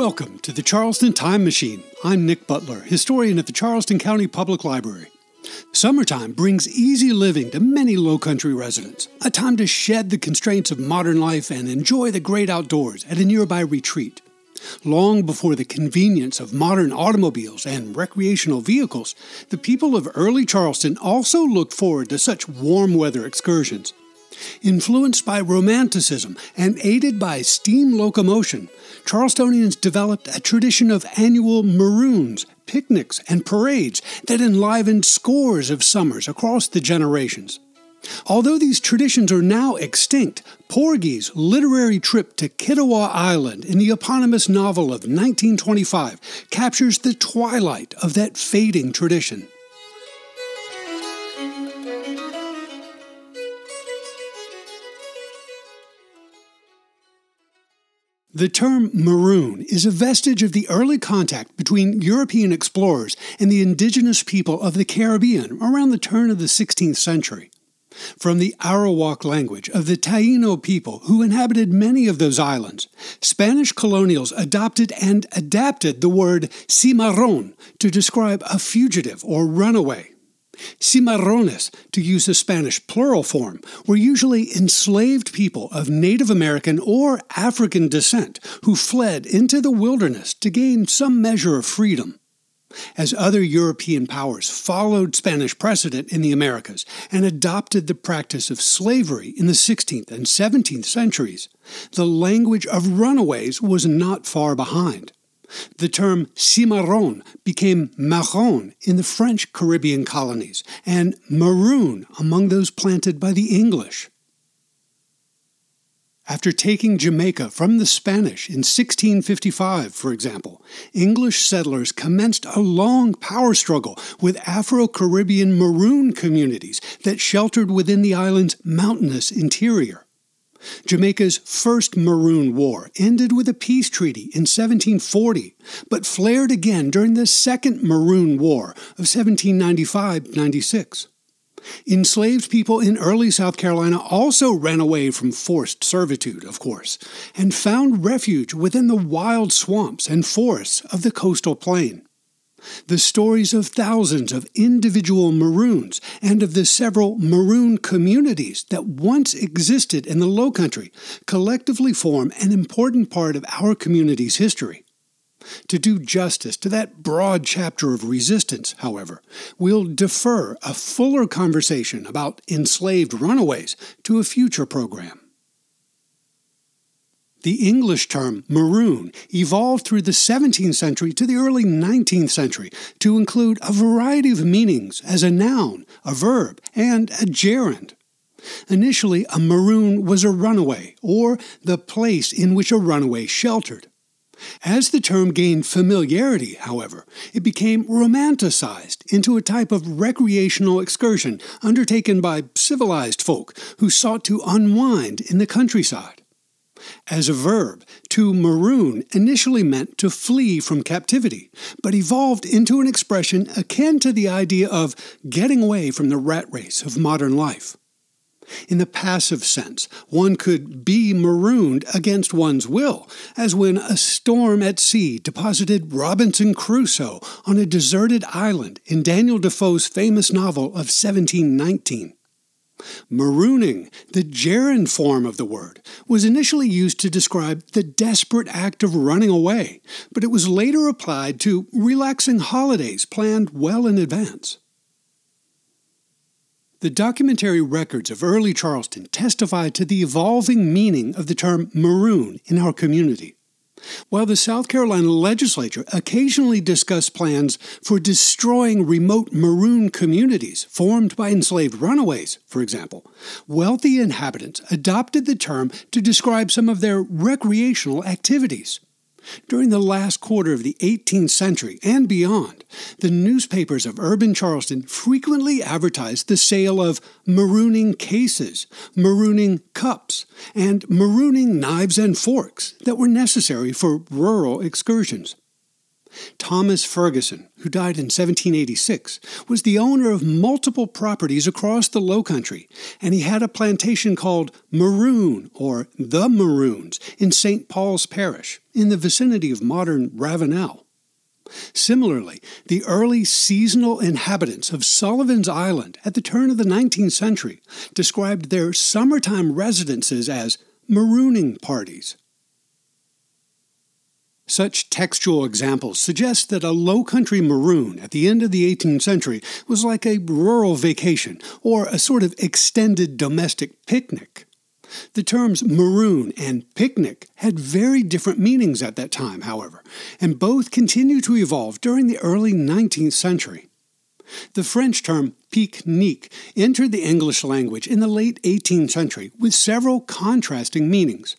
Welcome to the Charleston Time Machine. I'm Nick Butler, historian at the Charleston County Public Library. Summertime brings easy living to many low country residents, a time to shed the constraints of modern life and enjoy the great outdoors at a nearby retreat. Long before the convenience of modern automobiles and recreational vehicles, the people of early Charleston also looked forward to such warm weather excursions. Influenced by Romanticism and aided by steam locomotion, Charlestonians developed a tradition of annual maroons, picnics, and parades that enlivened scores of summers across the generations. Although these traditions are now extinct, Porgy's literary trip to Kittiwah Island in the eponymous novel of 1925 captures the twilight of that fading tradition. The term maroon is a vestige of the early contact between European explorers and the indigenous people of the Caribbean around the turn of the 16th century. From the Arawak language of the Taino people who inhabited many of those islands, Spanish colonials adopted and adapted the word cimarron to describe a fugitive or runaway. Cimarrones, to use the Spanish plural form, were usually enslaved people of Native American or African descent who fled into the wilderness to gain some measure of freedom. As other European powers followed Spanish precedent in the Americas and adopted the practice of slavery in the 16th and 17th centuries, the language of runaways was not far behind. The term cimarron became marron in the French Caribbean colonies and maroon among those planted by the English. After taking Jamaica from the Spanish in 1655, for example, English settlers commenced a long power struggle with Afro Caribbean maroon communities that sheltered within the island's mountainous interior. Jamaica's first Maroon War ended with a peace treaty in 1740, but flared again during the Second Maroon War of 1795 96. Enslaved people in early South Carolina also ran away from forced servitude, of course, and found refuge within the wild swamps and forests of the coastal plain. The stories of thousands of individual Maroons and of the several Maroon communities that once existed in the Low Country collectively form an important part of our community's history. To do justice to that broad chapter of resistance, however, we'll defer a fuller conversation about enslaved runaways to a future program. The English term maroon evolved through the 17th century to the early 19th century to include a variety of meanings as a noun, a verb, and a gerund. Initially, a maroon was a runaway, or the place in which a runaway sheltered. As the term gained familiarity, however, it became romanticized into a type of recreational excursion undertaken by civilized folk who sought to unwind in the countryside. As a verb, to maroon initially meant to flee from captivity, but evolved into an expression akin to the idea of getting away from the rat race of modern life. In the passive sense, one could be marooned against one's will, as when a storm at sea deposited Robinson Crusoe on a deserted island in Daniel Defoe's famous novel of 1719. Marooning, the gerund form of the word, was initially used to describe the desperate act of running away, but it was later applied to relaxing holidays planned well in advance. The documentary records of early Charleston testify to the evolving meaning of the term maroon in our community. While the South Carolina legislature occasionally discussed plans for destroying remote maroon communities formed by enslaved runaways, for example, wealthy inhabitants adopted the term to describe some of their recreational activities. During the last quarter of the 18th century and beyond, the newspapers of urban Charleston frequently advertised the sale of marooning cases, marooning cups, and marooning knives and forks that were necessary for rural excursions. Thomas Ferguson, who died in 1786, was the owner of multiple properties across the Low Country, and he had a plantation called Maroon, or the Maroons, in St. Paul's Parish, in the vicinity of modern Ravenel. Similarly, the early seasonal inhabitants of Sullivan's Island at the turn of the 19th century described their summertime residences as marooning parties. Such textual examples suggest that a low country maroon at the end of the 18th century was like a rural vacation or a sort of extended domestic picnic. The terms maroon and picnic had very different meanings at that time, however, and both continued to evolve during the early 19th century. The French term pique-nique entered the English language in the late 18th century with several contrasting meanings.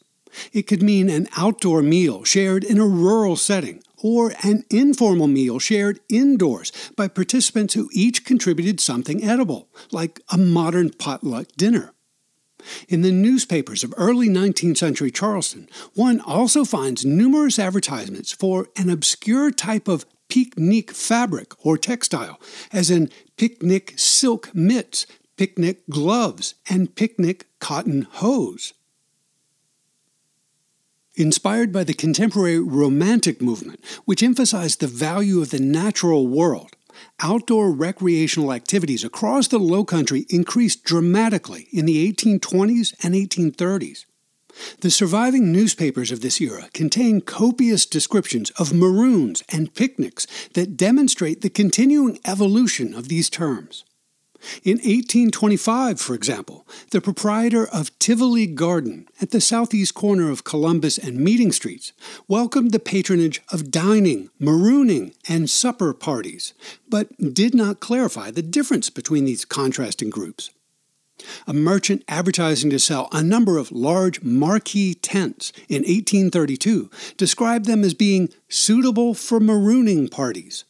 It could mean an outdoor meal shared in a rural setting, or an informal meal shared indoors by participants who each contributed something edible, like a modern potluck dinner. In the newspapers of early 19th century Charleston, one also finds numerous advertisements for an obscure type of pique-nique fabric or textile, as in picnic silk mitts, picnic gloves, and picnic cotton hose. Inspired by the contemporary Romantic movement, which emphasized the value of the natural world, outdoor recreational activities across the Low Country increased dramatically in the 1820s and 1830s. The surviving newspapers of this era contain copious descriptions of maroons and picnics that demonstrate the continuing evolution of these terms. In 1825, for example, the proprietor of Tivoli Garden at the southeast corner of Columbus and Meeting Streets welcomed the patronage of dining, marooning, and supper parties, but did not clarify the difference between these contrasting groups. A merchant advertising to sell a number of large marquee tents in 1832 described them as being suitable for marooning parties.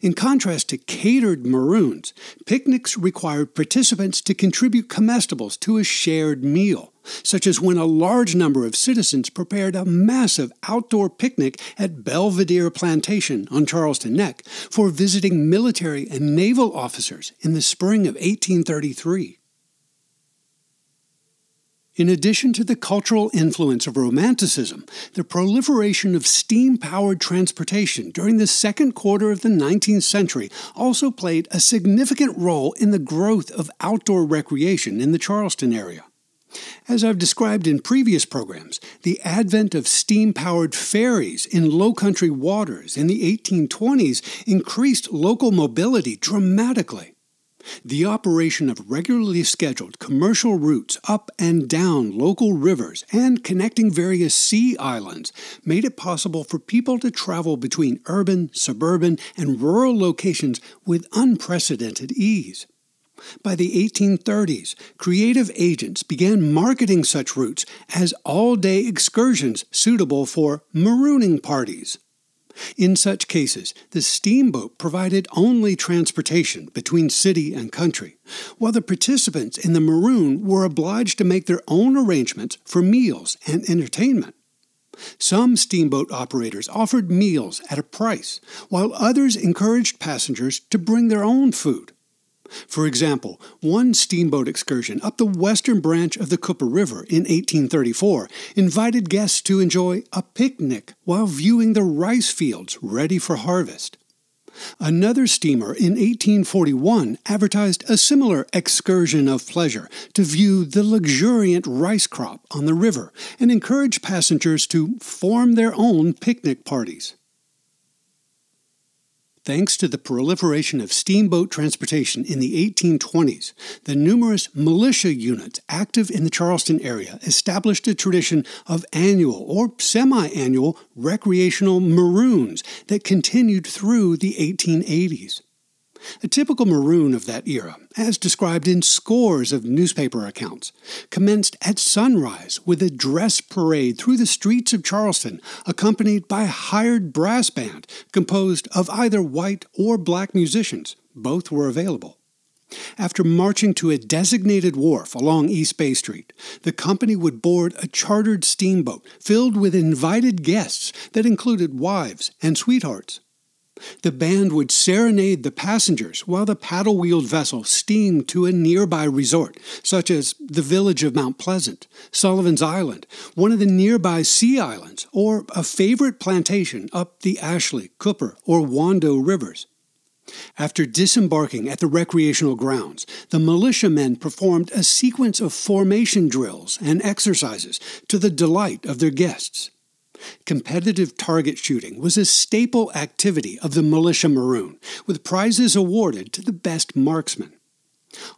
In contrast to catered maroons, picnics required participants to contribute comestibles to a shared meal, such as when a large number of citizens prepared a massive outdoor picnic at Belvedere Plantation on Charleston Neck for visiting military and naval officers in the spring of 1833. In addition to the cultural influence of Romanticism, the proliferation of steam powered transportation during the second quarter of the 19th century also played a significant role in the growth of outdoor recreation in the Charleston area. As I've described in previous programs, the advent of steam powered ferries in low country waters in the 1820s increased local mobility dramatically. The operation of regularly scheduled commercial routes up and down local rivers and connecting various sea islands made it possible for people to travel between urban, suburban, and rural locations with unprecedented ease. By the 1830s, creative agents began marketing such routes as all day excursions suitable for marooning parties. In such cases, the steamboat provided only transportation between city and country, while the participants in the maroon were obliged to make their own arrangements for meals and entertainment. Some steamboat operators offered meals at a price, while others encouraged passengers to bring their own food. For example, one steamboat excursion up the western branch of the Cooper River in 1834 invited guests to enjoy a picnic while viewing the rice fields ready for harvest. Another steamer in 1841 advertised a similar excursion of pleasure to view the luxuriant rice crop on the river and encourage passengers to form their own picnic parties. Thanks to the proliferation of steamboat transportation in the 1820s, the numerous militia units active in the Charleston area established a tradition of annual or semi annual recreational maroons that continued through the 1880s. A typical maroon of that era, as described in scores of newspaper accounts, commenced at sunrise with a dress parade through the streets of Charleston, accompanied by a hired brass band composed of either white or black musicians. Both were available. After marching to a designated wharf along East Bay Street, the company would board a chartered steamboat filled with invited guests that included wives and sweethearts. The band would serenade the passengers while the paddle wheeled vessel steamed to a nearby resort, such as the village of Mount Pleasant, Sullivan's Island, one of the nearby sea islands, or a favorite plantation up the Ashley, Cooper, or Wando rivers. After disembarking at the recreational grounds, the militiamen performed a sequence of formation drills and exercises to the delight of their guests. Competitive target shooting was a staple activity of the Militia Maroon, with prizes awarded to the best marksman.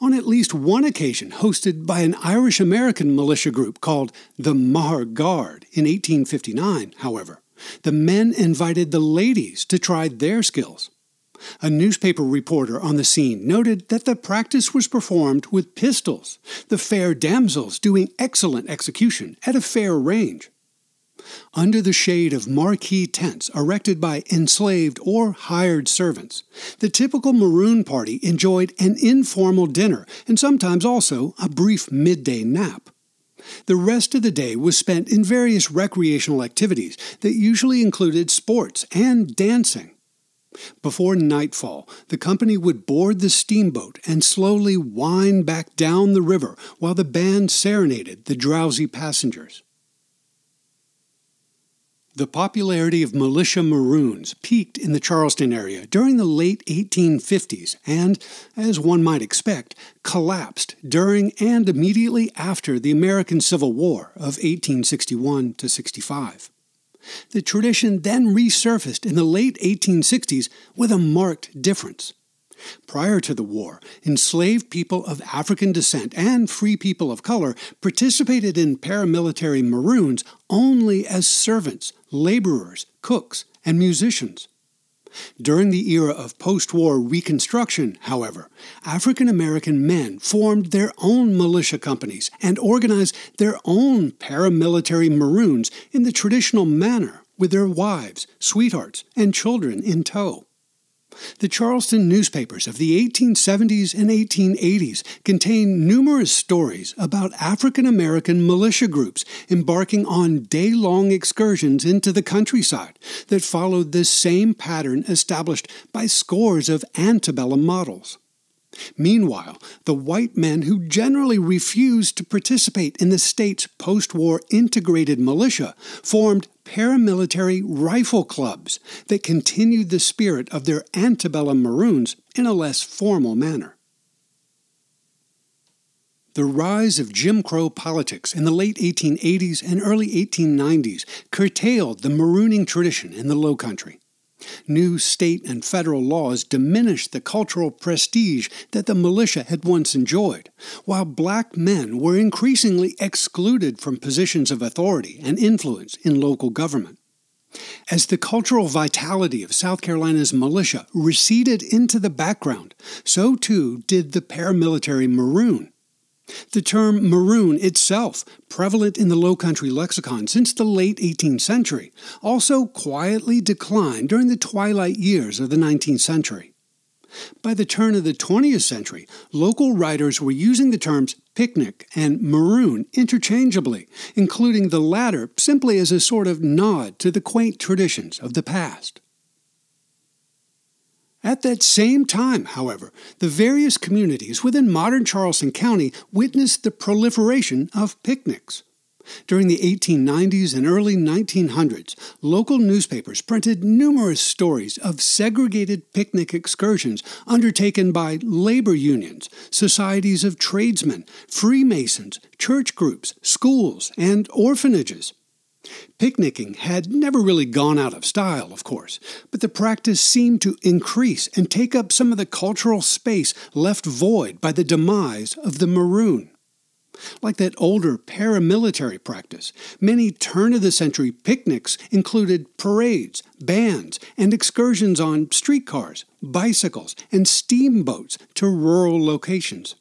On at least one occasion, hosted by an Irish American militia group called the Meagher Guard in 1859, however, the men invited the ladies to try their skills. A newspaper reporter on the scene noted that the practice was performed with pistols, the fair damsels doing excellent execution at a fair range. Under the shade of marquee tents erected by enslaved or hired servants, the typical Maroon party enjoyed an informal dinner and sometimes also a brief midday nap. The rest of the day was spent in various recreational activities that usually included sports and dancing. Before nightfall, the company would board the steamboat and slowly wind back down the river while the band serenaded the drowsy passengers. The popularity of militia maroons peaked in the Charleston area during the late 1850s and, as one might expect, collapsed during and immediately after the American Civil War of 1861 to 65. The tradition then resurfaced in the late 1860s with a marked difference. Prior to the war, enslaved people of African descent and free people of color participated in paramilitary Maroons only as servants, laborers, cooks, and musicians. During the era of post war Reconstruction, however, African American men formed their own militia companies and organized their own paramilitary Maroons in the traditional manner with their wives, sweethearts, and children in tow. The Charleston newspapers of the 1870s and 1880s contain numerous stories about African American militia groups embarking on day long excursions into the countryside that followed the same pattern established by scores of antebellum models. Meanwhile, the white men who generally refused to participate in the state's post war integrated militia formed paramilitary rifle clubs that continued the spirit of their antebellum Maroons in a less formal manner. The rise of Jim Crow politics in the late 1880s and early 1890s curtailed the marooning tradition in the Low Country. New state and federal laws diminished the cultural prestige that the militia had once enjoyed, while black men were increasingly excluded from positions of authority and influence in local government. As the cultural vitality of South Carolina's militia receded into the background, so too did the paramilitary Maroon, the term maroon itself, prevalent in the Low Country lexicon since the late 18th century, also quietly declined during the twilight years of the 19th century. By the turn of the 20th century, local writers were using the terms picnic and maroon interchangeably, including the latter simply as a sort of nod to the quaint traditions of the past. At that same time, however, the various communities within modern Charleston County witnessed the proliferation of picnics. During the 1890s and early 1900s, local newspapers printed numerous stories of segregated picnic excursions undertaken by labor unions, societies of tradesmen, Freemasons, church groups, schools, and orphanages. Picnicking had never really gone out of style, of course, but the practice seemed to increase and take up some of the cultural space left void by the demise of the maroon. Like that older paramilitary practice, many turn of the century picnics included parades, bands, and excursions on streetcars, bicycles, and steamboats to rural locations.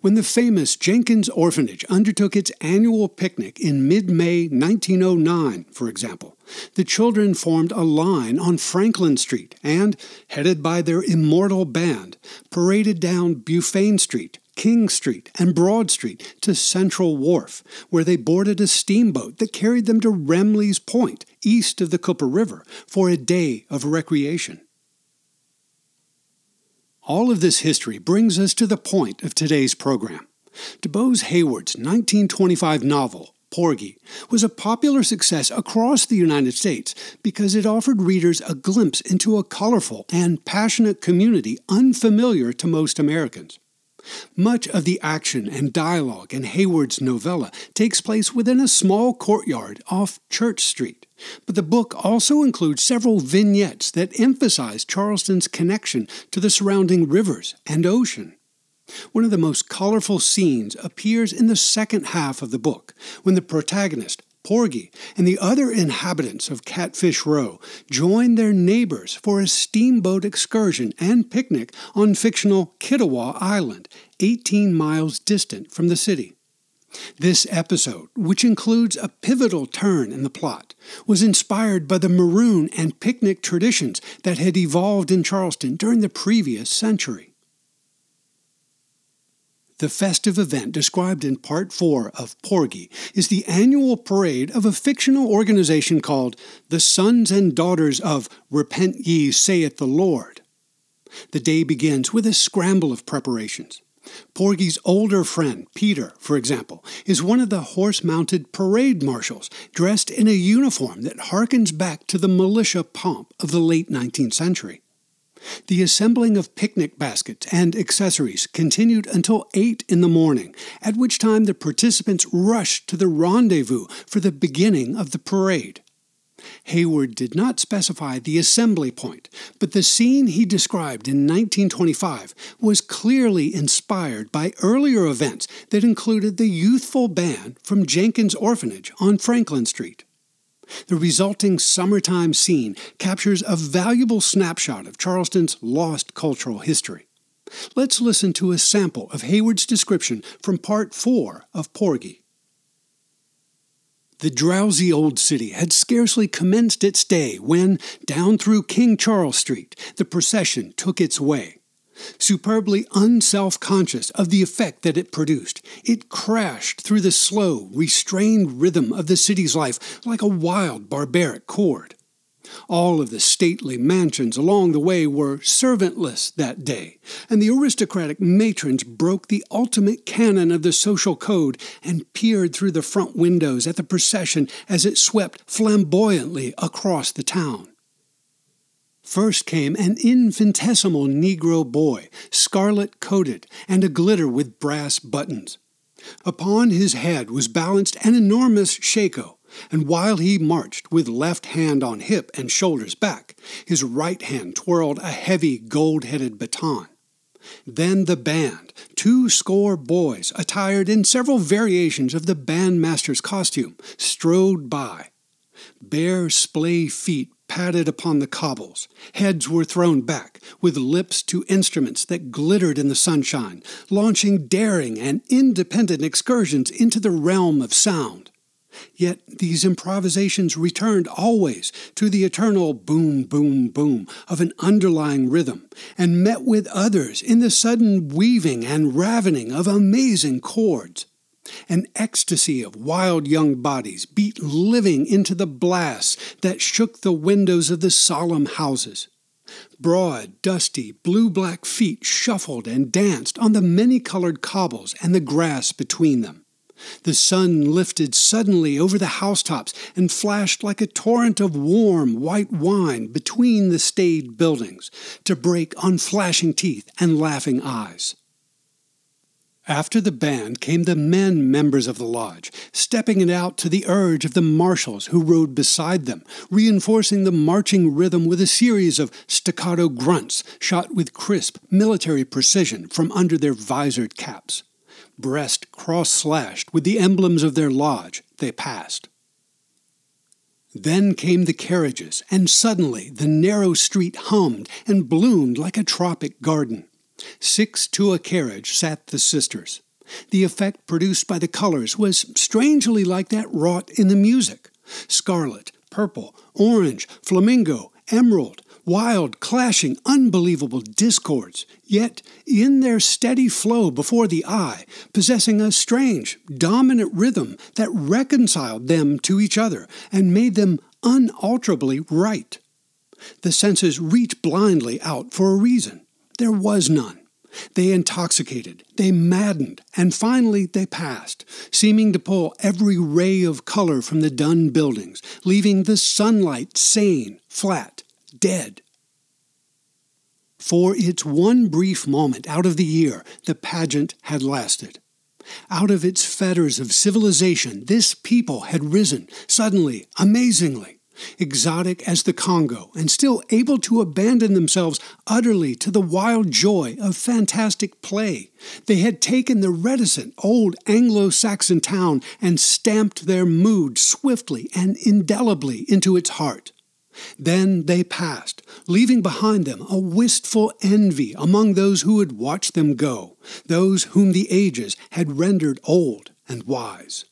When the famous Jenkins Orphanage undertook its annual picnic in mid May 1909, for example, the children formed a line on Franklin Street and, headed by their immortal band, paraded down Beaufain Street, King Street, and Broad Street to Central Wharf, where they boarded a steamboat that carried them to Remley's Point, east of the Cooper River, for a day of recreation. All of this history brings us to the point of today's program. DuBose Heyward's 1925 novel, Porgy, was a popular success across the United States because it offered readers a glimpse into a colorful and passionate community unfamiliar to most Americans. Much of the action and dialogue in Heyward's novella takes place within a small courtyard off Church Street. But the book also includes several vignettes that emphasize Charleston's connection to the surrounding rivers and ocean. One of the most colorful scenes appears in the second half of the book, when the protagonist, Porgy, and the other inhabitants of Catfish Row join their neighbors for a steamboat excursion and picnic on fictional Kittiwah Island, 18 miles distant from the city. This episode, which includes a pivotal turn in the plot, was inspired by the maroon and picnic traditions that had evolved in Charleston during the previous century. The festive event described in Part 4 of Porgy is the annual parade of a fictional organization called the Sons and Daughters of Repent Ye, Saith the Lord. The day begins with a scramble of preparations. Porgy's older friend, Peter, for example, is one of the horse mounted parade marshals dressed in a uniform that harkens back to the militia pomp of the late 19th century. The assembling of picnic baskets and accessories continued until 8 in the morning, at which time the participants rushed to the rendezvous for the beginning of the parade. Heyward did not specify the assembly point, but the scene he described in 1925 was clearly inspired by earlier events that included the youthful band from Jenkins Orphanage on Franklin Street. The resulting summertime scene captures a valuable snapshot of Charleston's lost cultural history. Let's listen to a sample of Heyward's description from Part 4 of Porgy. The drowsy old city had scarcely commenced its day when, down through King Charles Street, the procession took its way. Superbly unself conscious of the effect that it produced, it crashed through the slow, restrained rhythm of the city's life like a wild, barbaric chord. All of the stately mansions along the way were servantless that day, and the aristocratic matrons broke the ultimate canon of the social code and peered through the front windows at the procession as it swept flamboyantly across the town. First came an infinitesimal Negro boy, scarlet coated and aglitter with brass buttons. Upon his head was balanced an enormous shako, and while he marched with left hand on hip and shoulders back, his right hand twirled a heavy gold headed baton. Then the band, two score boys attired in several variations of the bandmaster's costume, strode by. Bare splay feet padded upon the cobbles. Heads were thrown back, with lips to instruments that glittered in the sunshine, launching daring and independent excursions into the realm of sound. Yet these improvisations returned always to the eternal boom, boom, boom of an underlying rhythm, and met with others in the sudden weaving and ravening of amazing chords. An ecstasy of wild young bodies beat living into the blasts that shook the windows of the solemn houses. Broad, dusty, blue black feet shuffled and danced on the many colored cobbles and the grass between them. The sun lifted suddenly over the housetops and flashed like a torrent of warm white wine between the staid buildings to break on flashing teeth and laughing eyes. After the band came the men members of the lodge, stepping it out to the urge of the marshals who rode beside them, reinforcing the marching rhythm with a series of staccato grunts shot with crisp military precision from under their visored caps breast cross slashed with the emblems of their lodge, they passed. Then came the carriages, and suddenly the narrow street hummed and bloomed like a tropic garden. Six to a carriage sat the sisters. The effect produced by the colors was strangely like that wrought in the music scarlet, purple, orange, flamingo, emerald, wild, clashing, unbelievable discords, yet in their steady flow before the eye, possessing a strange, dominant rhythm that reconciled them to each other and made them unalterably right. The senses reach blindly out for a reason. There was none. They intoxicated, they maddened, and finally they passed, seeming to pull every ray of color from the dun buildings, leaving the sunlight sane, flat, dead. For its one brief moment out of the year, the pageant had lasted. Out of its fetters of civilization, this people had risen, suddenly, amazingly exotic as the Congo, and still able to abandon themselves utterly to the wild joy of fantastic play. They had taken the reticent old Anglo Saxon town and stamped their mood swiftly and indelibly into its heart. Then they passed, leaving behind them a wistful envy among those who had watched them go, those whom the ages had rendered old and wise.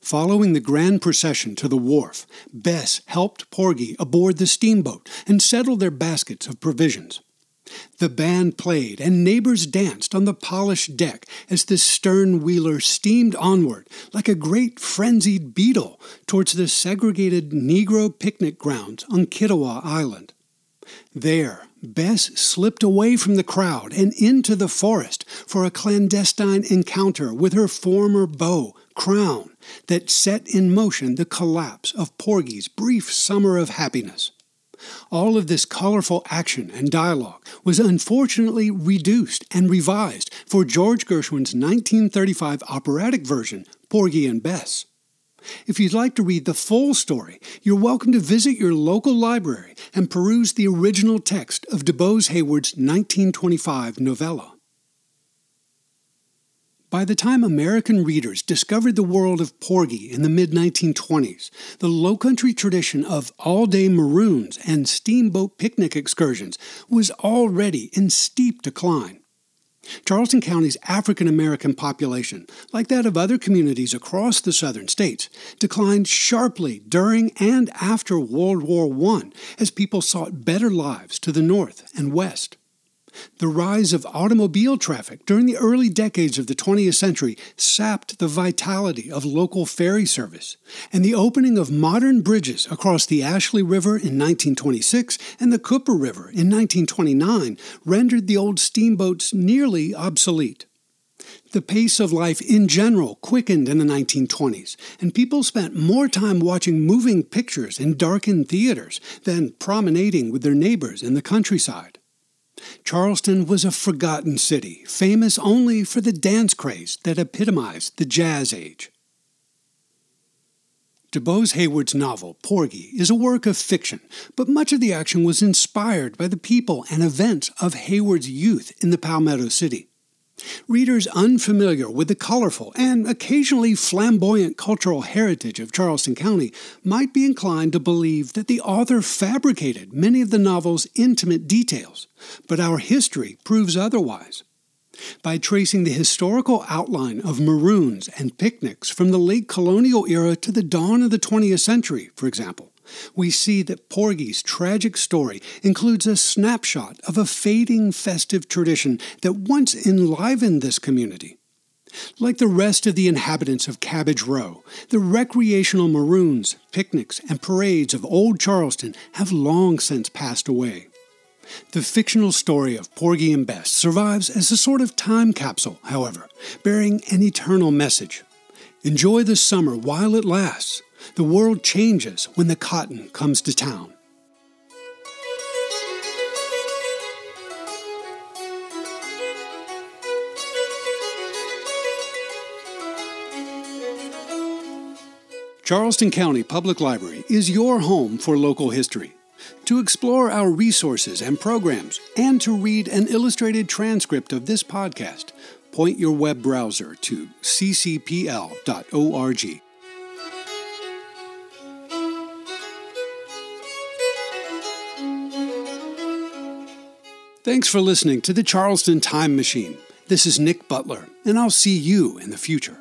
Following the grand procession to the wharf, Bess helped Porgy aboard the steamboat and settled their baskets of provisions. The band played and neighbors danced on the polished deck as the stern wheeler steamed onward like a great frenzied beetle towards the segregated Negro picnic grounds on Kittiwah Island. There, Bess slipped away from the crowd and into the forest for a clandestine encounter with her former beau, Crown, that set in motion the collapse of Porgy's brief summer of happiness. All of this colorful action and dialogue was unfortunately reduced and revised for George Gershwin's 1935 operatic version, Porgy and Bess. If you'd like to read the full story, you're welcome to visit your local library and peruse the original text of DuBose Heyward's 1925 novella. By the time American readers discovered the world of Porgy in the mid 1920s, the low country tradition of all day maroons and steamboat picnic excursions was already in steep decline. Charleston County's African American population, like that of other communities across the southern states, declined sharply during and after World War I as people sought better lives to the north and west. The rise of automobile traffic during the early decades of the 20th century sapped the vitality of local ferry service, and the opening of modern bridges across the Ashley River in 1926 and the Cooper River in 1929 rendered the old steamboats nearly obsolete. The pace of life in general quickened in the 1920s, and people spent more time watching moving pictures in darkened theaters than promenading with their neighbors in the countryside. Charleston was a forgotten city, famous only for the dance craze that epitomized the Jazz Age. DuBose Heyward's novel, Porgy, is a work of fiction, but much of the action was inspired by the people and events of Heyward's youth in the Palmetto City. Readers unfamiliar with the colorful and occasionally flamboyant cultural heritage of Charleston County might be inclined to believe that the author fabricated many of the novel's intimate details, but our history proves otherwise. By tracing the historical outline of maroons and picnics from the late colonial era to the dawn of the 20th century, for example, we see that Porgy's tragic story includes a snapshot of a fading festive tradition that once enlivened this community. Like the rest of the inhabitants of Cabbage Row, the recreational maroons, picnics, and parades of Old Charleston have long since passed away. The fictional story of Porgy and Bess survives as a sort of time capsule, however, bearing an eternal message. Enjoy the summer while it lasts, the world changes when the cotton comes to town. Charleston County Public Library is your home for local history. To explore our resources and programs, and to read an illustrated transcript of this podcast, point your web browser to ccpl.org. Thanks for listening to the Charleston Time Machine. This is Nick Butler, and I'll see you in the future.